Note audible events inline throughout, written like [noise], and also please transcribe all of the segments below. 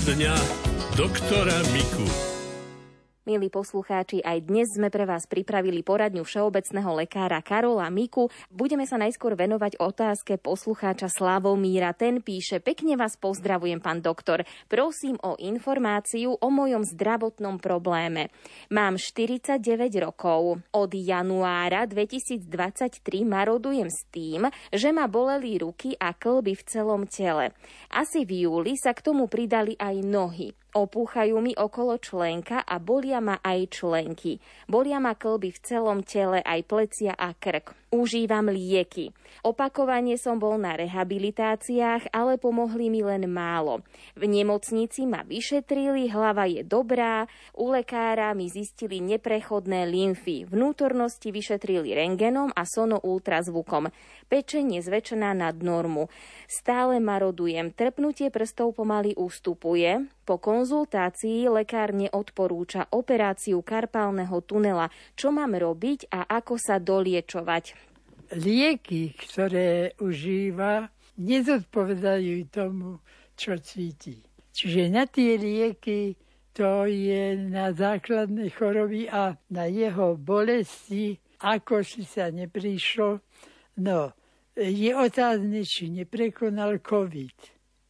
Poradňa doktora Miku. Milí poslucháči, aj dnes sme pre vás pripravili poradňu všeobecného lekára Karola Miku. Budeme sa najskôr venovať otázke poslucháča Slavomíra. Ten píše, pekne vás pozdravujem, pán doktor. Prosím o informáciu o mojom zdravotnom probléme. Mám 49 rokov. Od januára 2023 marodujem s tým, že ma boleli ruky a klby v celom tele. Asi v júli sa k tomu pridali aj nohy. Opúchajú mi okolo členka a bolia ma aj členky. Bolia ma klby v celom tele, aj plecia a krk. Užívam lieky. Opakovane som bol na rehabilitáciách, ale pomohli mi len málo. V nemocnici ma vyšetrili, hlava je dobrá, u lekára mi zistili neprechodné lymfy, vnútornosti vyšetrili rengenom a sono ultrazvukom. Pečenie zväčšená nad normu. Stále marodujem, trpnutie prstov pomaly ustupuje. Po konzultácii lekár neodporúča operáciu karpálneho tunela. Čo mám robiť a ako sa doliečovať? Lieky, ktoré užíva, nezodpovedajú tomu, čo cíti. Čiže na tie lieky to je na základné choroby a na jeho bolesti, ako si sa neprišlo. No, je otázne, či neprekonal COVID.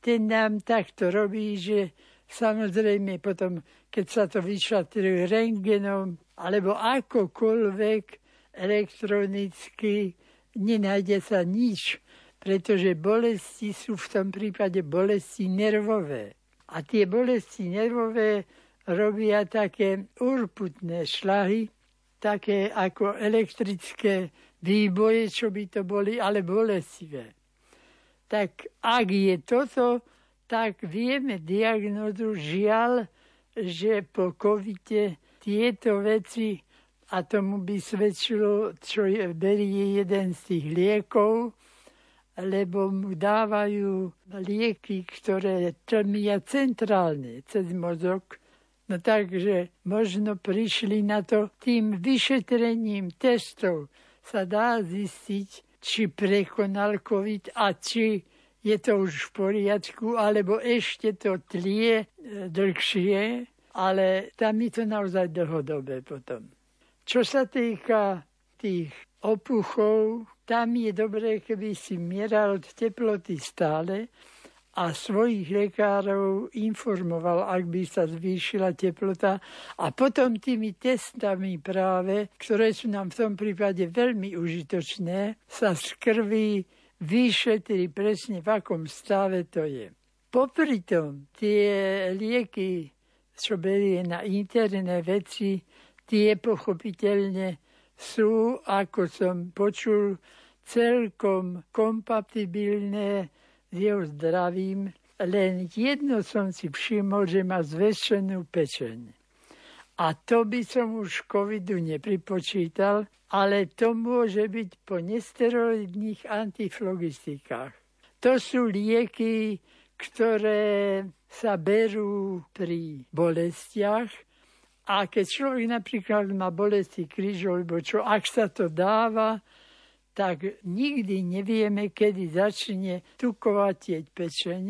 Ten nám takto robí, že samozrejme potom, keď sa to vyšatruje rengenom alebo akokoľvek elektronicky, nenájde sa nič, pretože bolesti sú v tom prípade bolesti nervové. A tie bolesti nervové robia také urputné šlahy, také ako elektrické výboje, čo by to boli, ale bolestivé. Tak ak je toto, tak vieme diagnozu žiaľ, že po covide tieto veci, a tomu by svedčilo, čo je, berie jeden z tých liekov, lebo mu dávajú lieky, ktoré tlmia centrálne cez mozog. No takže možno prišli na to tým vyšetrením testov, sa dá zistiť, či prekonal COVID a či je to už v poriadku, alebo ešte to tlie e, dlhšie, ale tam je to naozaj dlhodobé potom. Čo sa týka tých opuchov, tam je dobré, keby si mieral teploty stále, a svojich lekárov informoval, ak by sa zvýšila teplota a potom tými testami práve, ktoré sú nám v tom prípade veľmi užitočné, sa z krvi vyšetri presne v akom stave to je. Popri tom tie lieky, čo berie na interné veci, tie pochopiteľne sú, ako som počul, celkom kompatibilné s jeho zdravím, len jedno som si všimol, že má zväčšenú pečeň. A to by som už covidu nepripočítal, ale to môže byť po nesteroidných antiflogistikách. To sú lieky, ktoré sa berú pri bolestiach a keď človek napríklad má bolesti krížov, alebo čo, ak sa to dáva, tak nikdy nevieme, kedy začne tukovatieť pečeň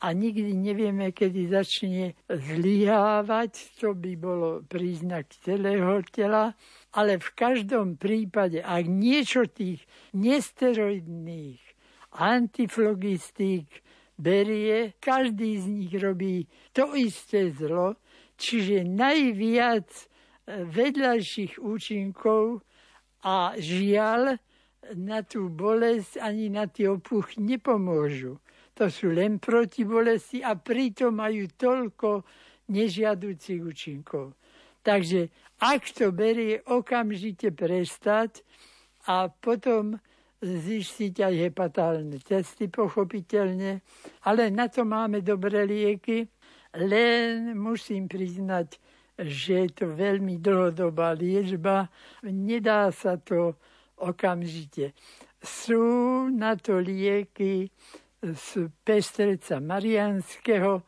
a nikdy nevieme, kedy začne zlyhávať, to by bolo príznak celého tela, ale v každom prípade, ak niečo tých nesteroidných antiflogistík berie, každý z nich robí to isté zlo, čiže najviac vedľajších účinkov a žiaľ na tú bolesť ani na tie opuchy nepomôžu. To sú len proti bolesti a pritom majú toľko nežiaducich účinkov. Takže ak to berie, okamžite prestať a potom zistiť aj hepatálne testy, pochopiteľne. Ale na to máme dobré lieky, len musím priznať, že je to veľmi dlhodobá liečba. Nedá sa to okamžite. Sú na to lieky z pestreca marianského,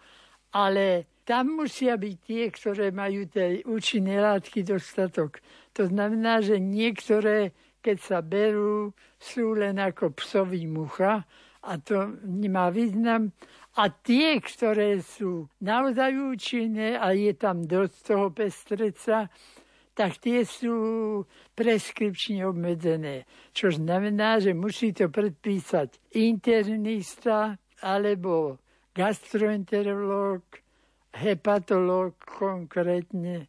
ale tam musia byť tie, ktoré majú tej účinné látky dostatok. To znamená, že niektoré keď sa berú, sú len ako psový mucha a to nemá význam. A tie, ktoré sú naozaj účinné a je tam dosť toho pestreca, tak tie sú preskripčne obmedzené. Čo znamená, že musí to predpísať internista alebo gastroenterológ, hepatológ konkrétne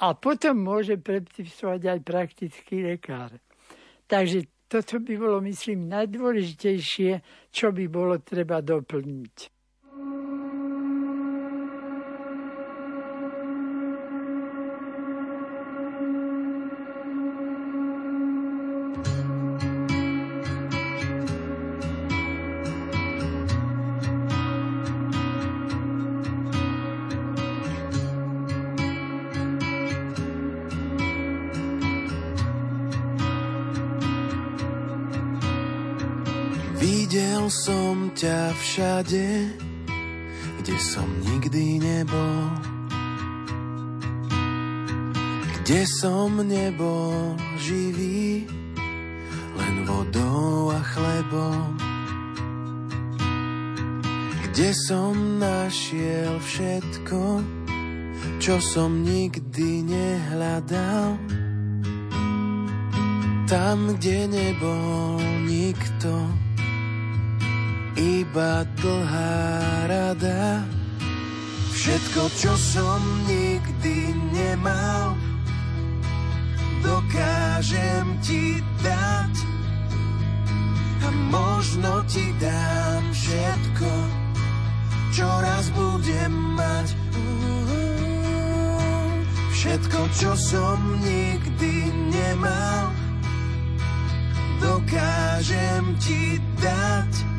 a potom môže predpisovať aj praktický lekár. Takže toto by bolo, myslím, najdôležitejšie, čo by bolo treba doplniť. Ťa všade, kde som nikdy nebol. Kde som nebol živý, len vodou a chlebom. Kde som našiel všetko, čo som nikdy nehľadal. Tam, kde nebol nikto, iba dlhá rada. Všetko, čo som nikdy nemal, dokážem ti dať. A možno ti dám všetko, čo raz budem mať. Všetko, čo som nikdy nemal, dokážem ti dať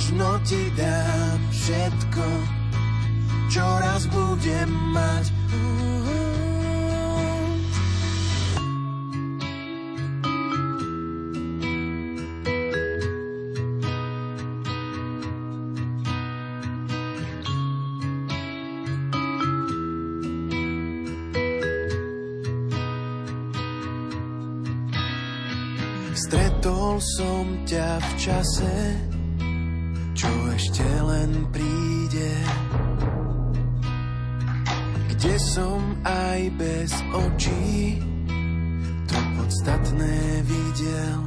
možno ti dám všetko, čo raz budem mať. Stretol som ťa v čase, očí to podstatné videl.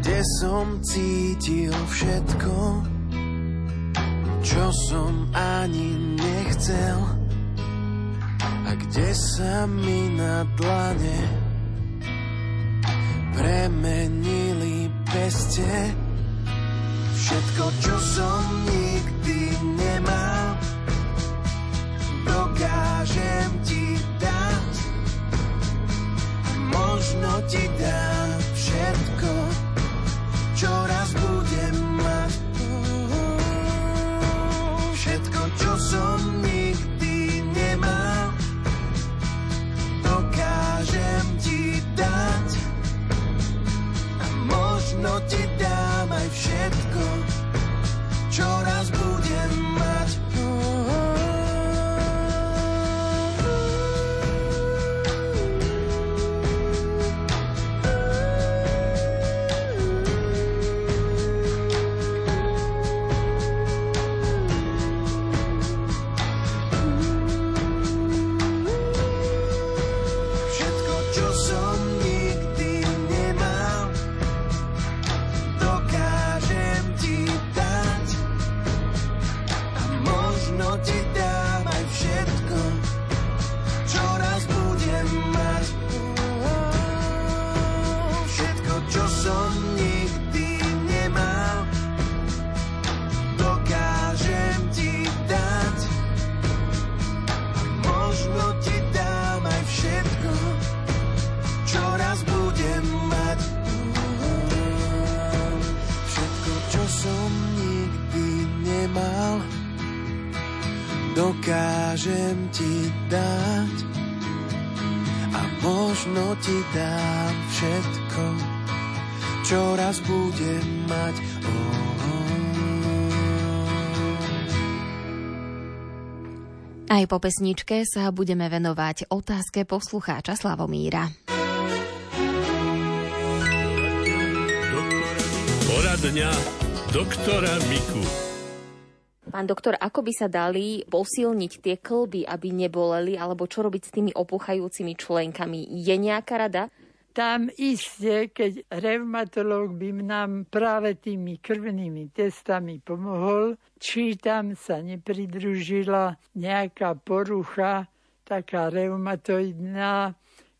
Kde som cítil všetko, čo som ani nechcel. A kde sa mi na dlane premenili peste Všetko, čo som Možno ti dám všetko, čo raz budem mať. Oh. Aj po pesničke sa budeme venovať otázke poslucháča Slavomíra. Poradňa doktora Miku. Pán doktor, ako by sa dali posilniť tie klby, aby neboleli, alebo čo robiť s tými opuchajúcimi členkami? Je nejaká rada? Tam iste, keď reumatolog by nám práve tými krvnými testami pomohol, či tam sa nepridružila nejaká porucha, taká reumatoidná,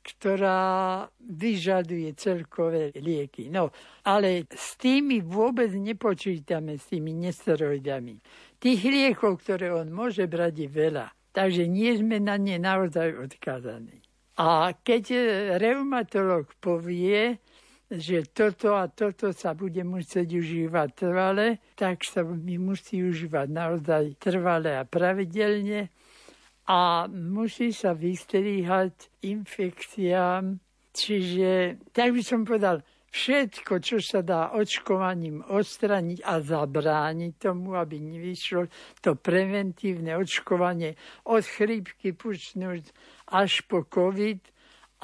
ktorá vyžaduje celkové lieky. No, ale s tými vôbec nepočítame, s tými nesteroidami. Tých liekov, ktoré on môže brať, je veľa. Takže nie sme na ne naozaj odkázaní. A keď reumatolog povie, že toto a toto sa bude musieť užívať trvale, tak sa mi musí užívať naozaj trvale a pravidelne a musí sa vystriehať infekciám. Čiže, tak by som povedal, všetko, čo sa dá očkovaním odstraniť a zabrániť tomu, aby nevyšlo to preventívne očkovanie od chrípky pučnúť až po COVID,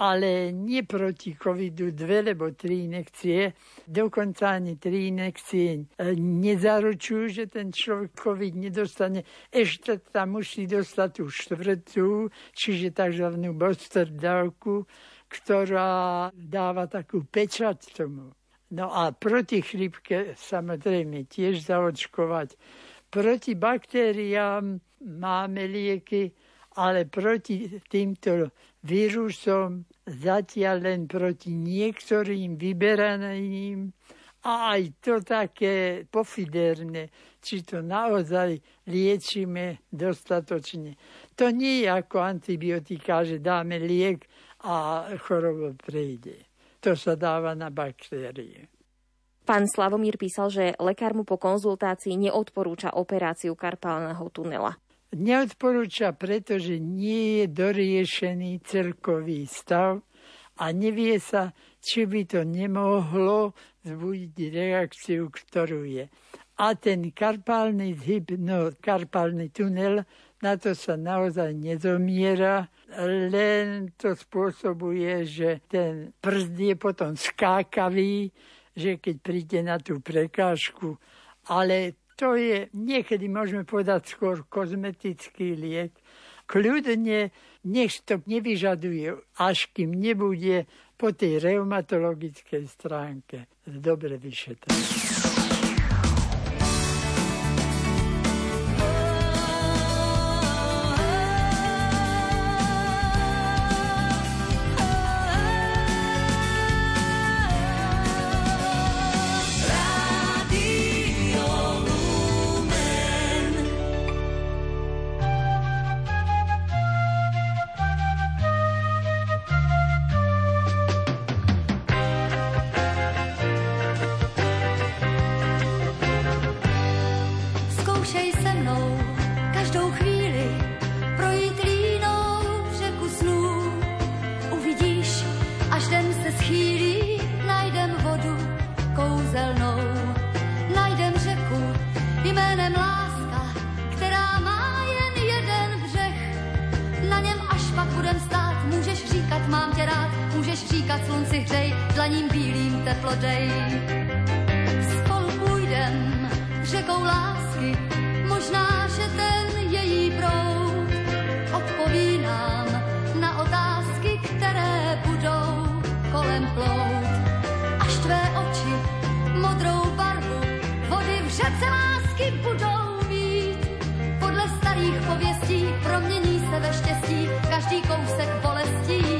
ale nie proti covidu dve, lebo tri inekcie. Dokonca ani tri inekcie e, nezaručujú, že ten človek covid nedostane. Ešte tam musí dostať tú štvrtú, čiže tzv. booster dávku, ktorá dáva takú pečať tomu. No a proti chrypke samozrejme tiež zaočkovať. Proti baktériám máme lieky, ale proti týmto vírusom zatiaľ len proti niektorým vyberaným a aj to také pofiderné, či to naozaj liečíme dostatočne. To nie je ako antibiotika, že dáme liek a choroba prejde. To sa dáva na baktérie. Pán Slavomír písal, že lekár mu po konzultácii neodporúča operáciu karpálneho tunela. Neodporúča, pretože nie je doriešený celkový stav a nevie sa, či by to nemohlo zbudiť reakciu, ktorú je. A ten karpálny zhyb, no karpálny tunel, na to sa naozaj nezomiera, len to spôsobuje, že ten prst je potom skákavý, že keď príde na tú prekážku, ale to je, niekedy môžeme povedať skôr kozmetický liek. Kľudne, nech to nevyžaduje, až kým nebude po tej reumatologickej stránke dobre vyšetrené. budou mít. Podle starých pověstí promění se ve štěstí každý kousek bolestí.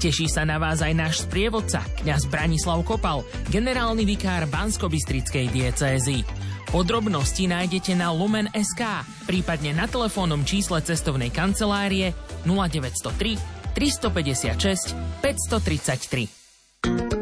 Teší sa na vás aj náš sprievodca, kňaz Branislav Kopal, generálny vikár Bansko-Bistrickej diecézy. Podrobnosti nájdete na Lumen.sk, prípadne na telefónnom čísle cestovnej kancelárie 0903 356 533.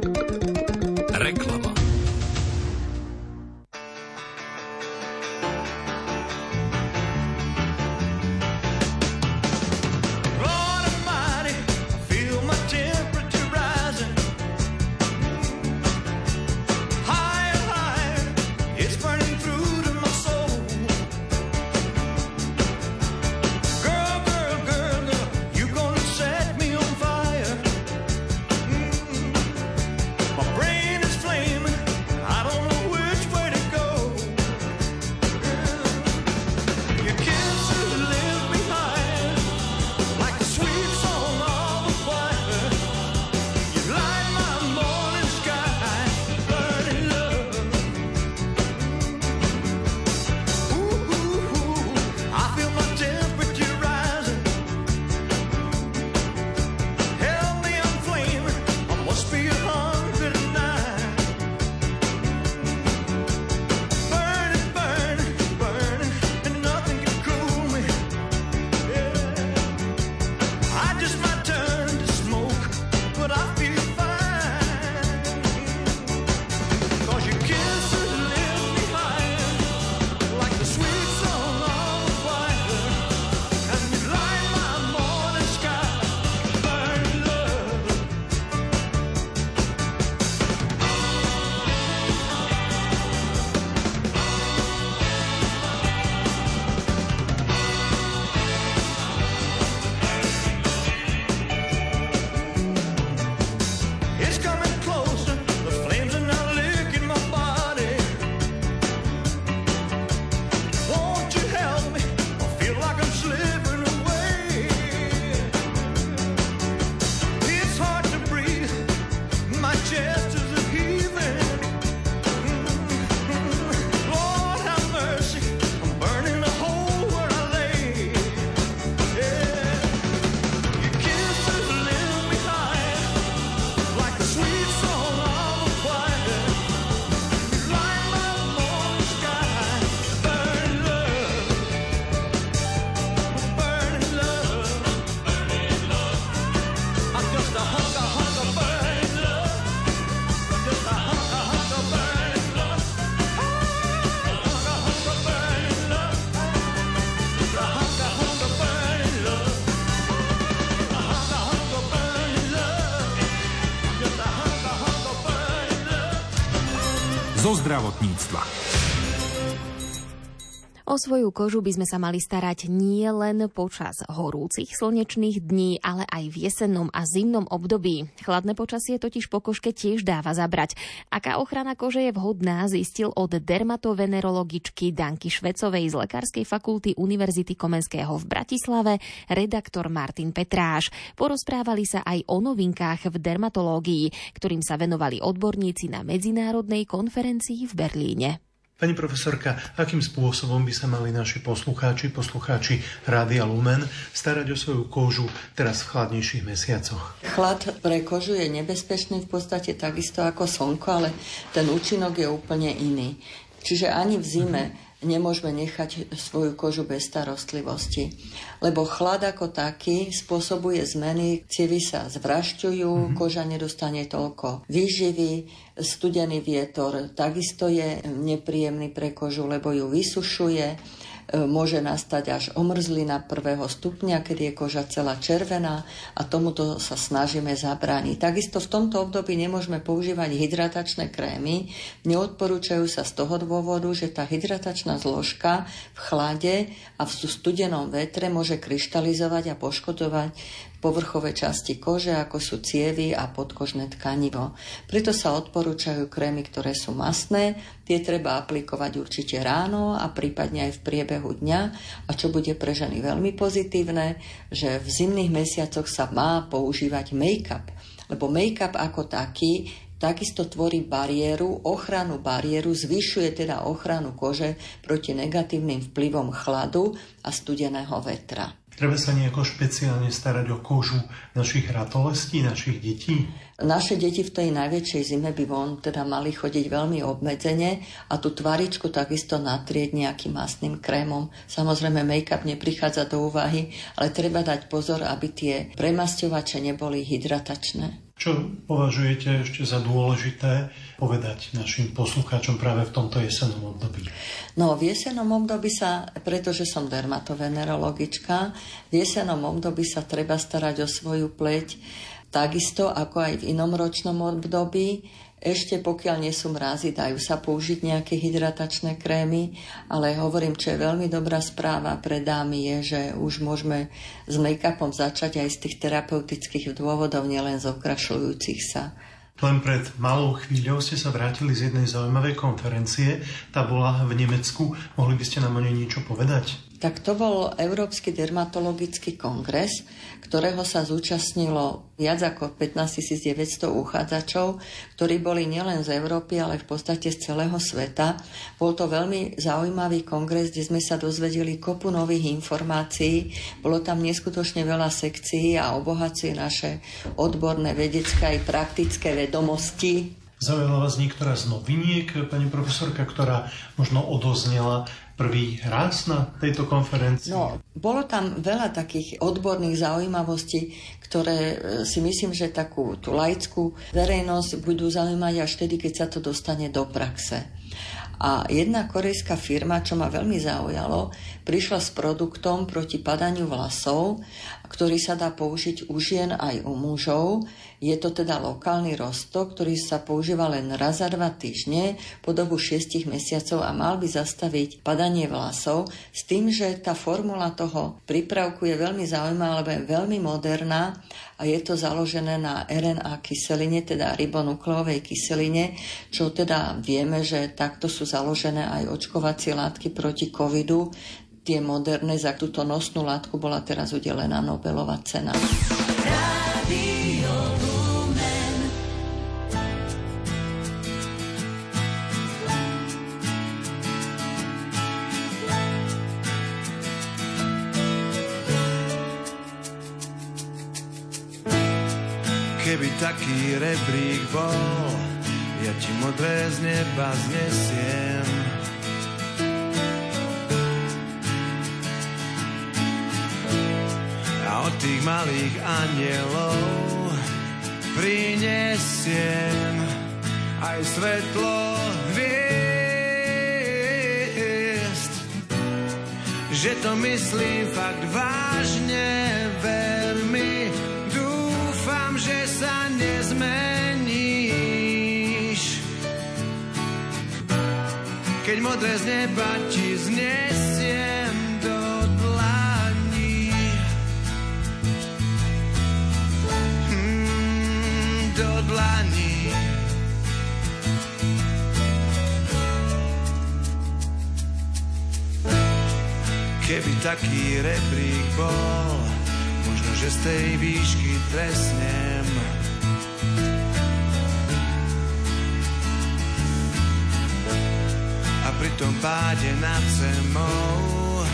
zo zdravotníctva. O svoju kožu by sme sa mali starať nie len počas horúcich slnečných dní, ale aj v jesennom a zimnom období. Chladné počasie totiž po kožke tiež dáva zabrať. Aká ochrana kože je vhodná, zistil od dermatovenerologičky Danky Švecovej z Lekárskej fakulty Univerzity Komenského v Bratislave redaktor Martin Petráš. Porozprávali sa aj o novinkách v dermatológii, ktorým sa venovali odborníci na medzinárodnej konferencii v Berlíne. Pani profesorka, akým spôsobom by sa mali naši poslucháči, poslucháči Rádia Lumen starať o svoju kožu teraz v chladnejších mesiacoch? Chlad pre kožu je nebezpečný v podstate takisto ako slnko, ale ten účinok je úplne iný. Čiže ani v zime uh-huh nemôžeme nechať svoju kožu bez starostlivosti. Lebo chlad ako taký spôsobuje zmeny, cievy sa zvrašťujú, mm-hmm. koža nedostane toľko výživy, studený vietor takisto je nepríjemný pre kožu, lebo ju vysušuje môže nastať až omrzlina prvého stupňa, keď je koža celá červená a tomuto sa snažíme zabrániť. Takisto v tomto období nemôžeme používať hydratačné krémy. Neodporúčajú sa z toho dôvodu, že tá hydratačná zložka v chlade a v studenom vetre môže kryštalizovať a poškodovať povrchové časti kože, ako sú cievy a podkožné tkanivo. Preto sa odporúčajú krémy, ktoré sú masné, tie treba aplikovať určite ráno a prípadne aj v priebehu dňa. A čo bude pre ženy veľmi pozitívne, že v zimných mesiacoch sa má používať make-up, lebo make-up ako taký takisto tvorí bariéru, ochranu bariéru, zvyšuje teda ochranu kože proti negatívnym vplyvom chladu a studeného vetra. Treba sa nejako špeciálne starať o kožu našich ratolestí, našich detí? Naše deti v tej najväčšej zime by von teda mali chodiť veľmi obmedzene a tú tvaričku takisto natrieť nejakým masným krémom. Samozrejme, make-up neprichádza do úvahy, ale treba dať pozor, aby tie premasťovače neboli hydratačné. Čo považujete ešte za dôležité povedať našim poslucháčom práve v tomto jesennom období? No, v jesennom období sa, pretože som dermatovenerologička, v jesennom období sa treba starať o svoju pleť takisto ako aj v inom ročnom období. Ešte pokiaľ nie sú mrazy, dajú sa použiť nejaké hydratačné krémy, ale hovorím, čo je veľmi dobrá správa pre dámy je, že už môžeme s make-upom začať aj z tých terapeutických dôvodov, nielen z okrašľujúcich sa. Len pred malou chvíľou ste sa vrátili z jednej zaujímavej konferencie. Tá bola v Nemecku. Mohli by ste nám o nej niečo povedať? Tak to bol Európsky dermatologický kongres, ktorého sa zúčastnilo viac ako 15 900 uchádzačov, ktorí boli nielen z Európy, ale v podstate z celého sveta. Bol to veľmi zaujímavý kongres, kde sme sa dozvedeli kopu nových informácií. Bolo tam neskutočne veľa sekcií a obohacuje naše odborné, vedecké aj praktické vedomosti. Zaujala vás niektorá z noviniek, pani profesorka, ktorá možno odoznela prvý raz na tejto konferencii? No, bolo tam veľa takých odborných zaujímavostí, ktoré e, si myslím, že takú tú laickú verejnosť budú zaujímať až vtedy, keď sa to dostane do praxe. A jedna korejská firma, čo ma veľmi zaujalo, prišla s produktom proti padaniu vlasov, ktorý sa dá použiť u žien aj u mužov. Je to teda lokálny rostok, ktorý sa používa len raz za dva týždne po dobu 6 mesiacov a mal by zastaviť padanie vlasov s tým, že tá formula toho prípravku je veľmi zaujímavá, lebo je veľmi moderná a je to založené na RNA kyseline, teda ribonukleovej kyseline, čo teda vieme, že takto sú založené aj očkovacie látky proti covidu. Tie moderné za túto nosnú látku bola teraz udelená Nobelová cena. Keby taký rebrík bol, ja ti modré z neba znesiem. Od tých malých anielov prinesiem aj svetlo hviezd. Že to myslím fakt vážne, ver mi, že sa nezmeníš. Keď modré z neba ti dlani. Keby taký rebrík bol, možno, že z tej výšky tresnem. A pri tom páde nad zemou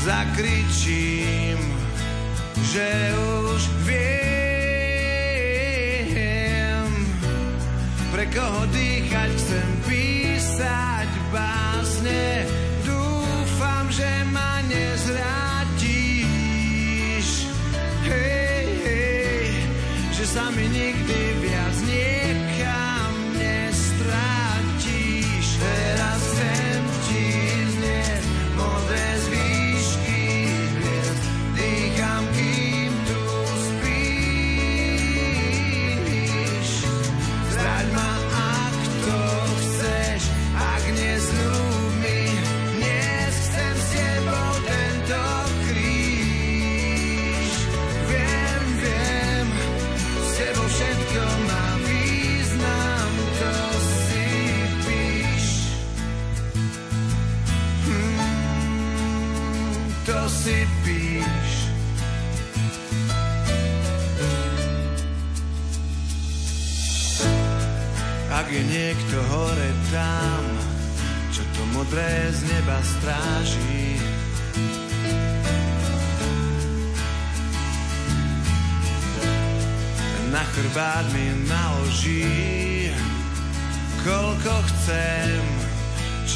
zakričím, že už viem, pre koho dýchať chcem písať básne. Dúfam, že ma nezradíš,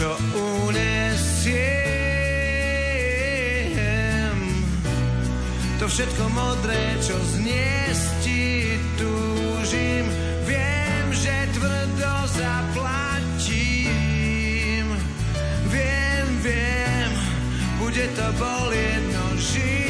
čo unesiem. To všetko modré, čo zniesť ti túžim, viem, že tvrdo zaplatím. Viem, viem, bude to bolieť, no žiť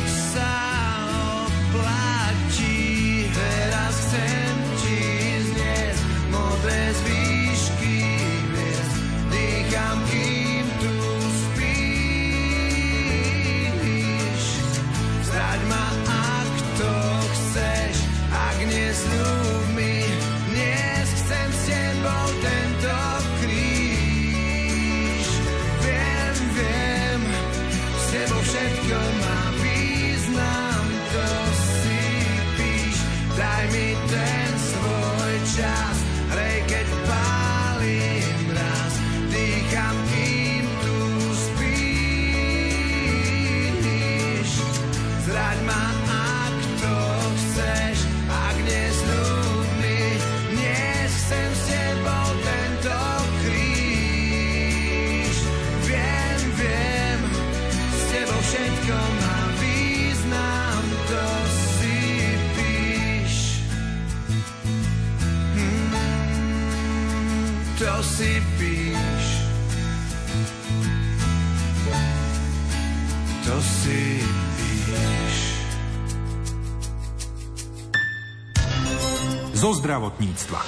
zdravotníctva.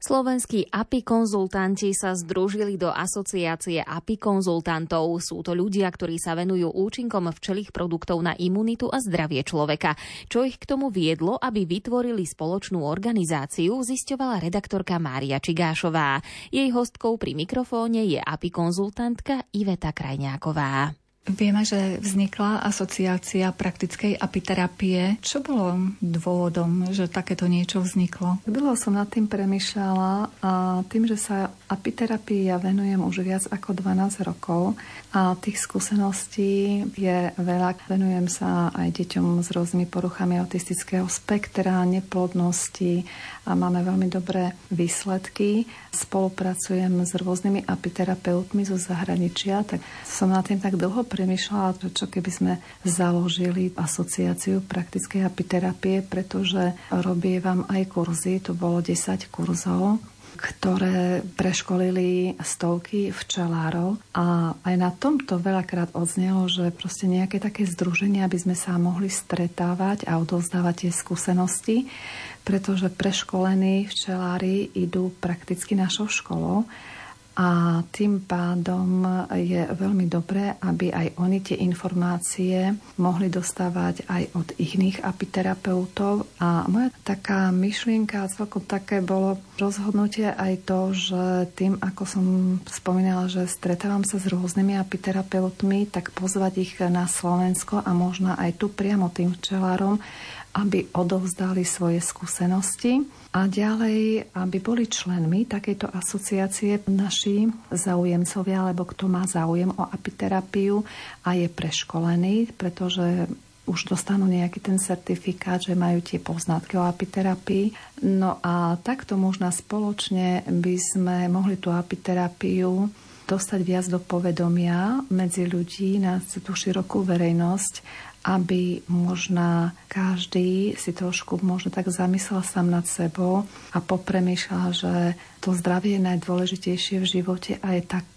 Slovenskí API konzultanti sa združili do asociácie API konzultantov. Sú to ľudia, ktorí sa venujú účinkom včelých produktov na imunitu a zdravie človeka. Čo ich k tomu viedlo, aby vytvorili spoločnú organizáciu, zisťovala redaktorka Mária Čigášová. Jej hostkou pri mikrofóne je API konzultantka Iveta Krajňáková. Vieme, že vznikla asociácia praktickej apiterapie. Čo bolo dôvodom, že takéto niečo vzniklo? Dlho som nad tým premyšľala a tým, že sa apiterapii ja venujem už viac ako 12 rokov a tých skúseností je veľa. Venujem sa aj deťom s rôznymi poruchami autistického spektra, neplodnosti a máme veľmi dobré výsledky. Spolupracujem s rôznymi apiterapeutmi zo zahraničia, tak som nad tým tak dlho premyšľala, čo keby sme založili asociáciu praktickej apiterapie, pretože robievam aj kurzy, to bolo 10 kurzov ktoré preškolili stovky včelárov. A aj na tomto veľakrát odznelo, že proste nejaké také združenie, aby sme sa mohli stretávať a odovzdávať tie skúsenosti, pretože preškolení včelári idú prakticky našou školou a tým pádom je veľmi dobré, aby aj oni tie informácie mohli dostávať aj od iných apiterapeutov. A moja taká myšlienka, celkom také bolo rozhodnutie aj to, že tým, ako som spomínala, že stretávam sa s rôznymi apiterapeutmi, tak pozvať ich na Slovensko a možno aj tu priamo tým včelárom, aby odovzdali svoje skúsenosti a ďalej, aby boli členmi takejto asociácie naši zaujemcovia, alebo kto má záujem o apiterapiu a je preškolený, pretože už dostanú nejaký ten certifikát, že majú tie poznatky o apiterapii. No a takto možno spoločne by sme mohli tú apiterapiu dostať viac do povedomia medzi ľudí na tú širokú verejnosť aby možno každý si trošku možno tak zamyslel sám nad sebou a popremýšľal, že to zdravie je najdôležitejšie v živote a je tak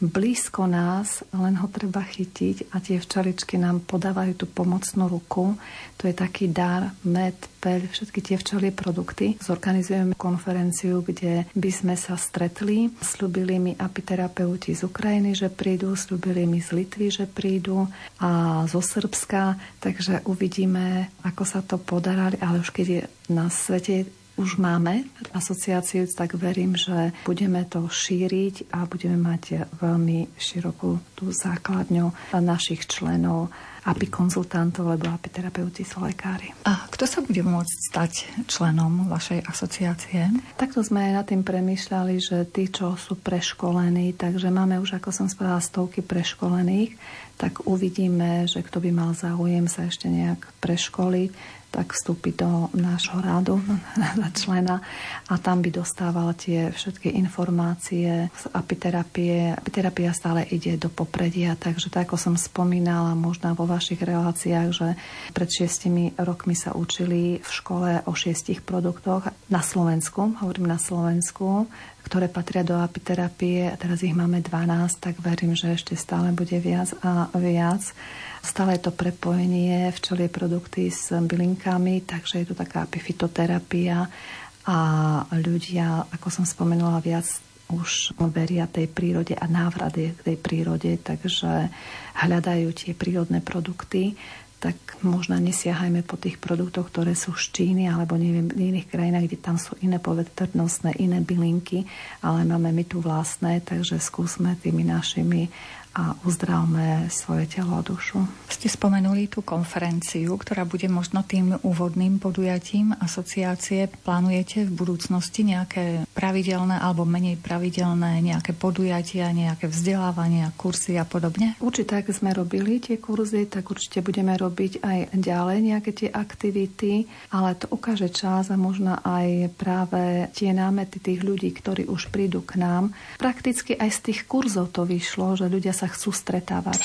blízko nás, len ho treba chytiť a tie včeličky nám podávajú tú pomocnú ruku. To je taký dar, med, peľ, všetky tie včelie produkty. Zorganizujeme konferenciu, kde by sme sa stretli. Slúbili mi apiterapeuti z Ukrajiny, že prídu, slúbili mi z Litvy, že prídu a zo Srbska, takže uvidíme, ako sa to podarali, ale už keď je na svete už máme asociáciu, tak verím, že budeme to šíriť a budeme mať veľmi širokú tú základňu našich členov aby konzultantov, lebo apiterapeuti sú lekári. A kto sa bude môcť stať členom vašej asociácie? Takto sme aj nad tým premýšľali, že tí, čo sú preškolení, takže máme už, ako som spovedala, stovky preškolených, tak uvidíme, že kto by mal záujem sa ešte nejak preškoliť, tak vstúpi do nášho rádu [laughs] za člena a tam by dostával tie všetky informácie z apiterapie. Apiterapia stále ide do popredia, takže tak ako som spomínala možno vo vašich reláciách, že pred šiestimi rokmi sa učili v škole o šiestich produktoch na Slovensku, hovorím na Slovensku, ktoré patria do apiterapie a teraz ich máme 12, tak verím, že ešte stále bude viac a viac. Stále je to prepojenie včelie produkty s bylinkami, takže je to taká apifitoterapia a ľudia, ako som spomenula, viac už veria tej prírode a návrat je k tej prírode, takže hľadajú tie prírodné produkty tak možno nesiahajme po tých produktoch, ktoré sú z Číny alebo neviem, v iných krajinách, kde tam sú iné poveternostné, iné bylinky, ale máme my tu vlastné, takže skúsme tými našimi a uzdravme svoje telo a dušu. Ste spomenuli tú konferenciu, ktorá bude možno tým úvodným podujatím asociácie. Plánujete v budúcnosti nejaké pravidelné alebo menej pravidelné nejaké podujatia, nejaké vzdelávania, kursy a podobne? Určite, ak sme robili tie kurzy, tak určite budeme robiť aj ďalej nejaké tie aktivity, ale to ukáže čas a možno aj práve tie námety tých ľudí, ktorí už prídu k nám. Prakticky aj z tých kurzov to vyšlo, že ľudia sa chcú stretávať.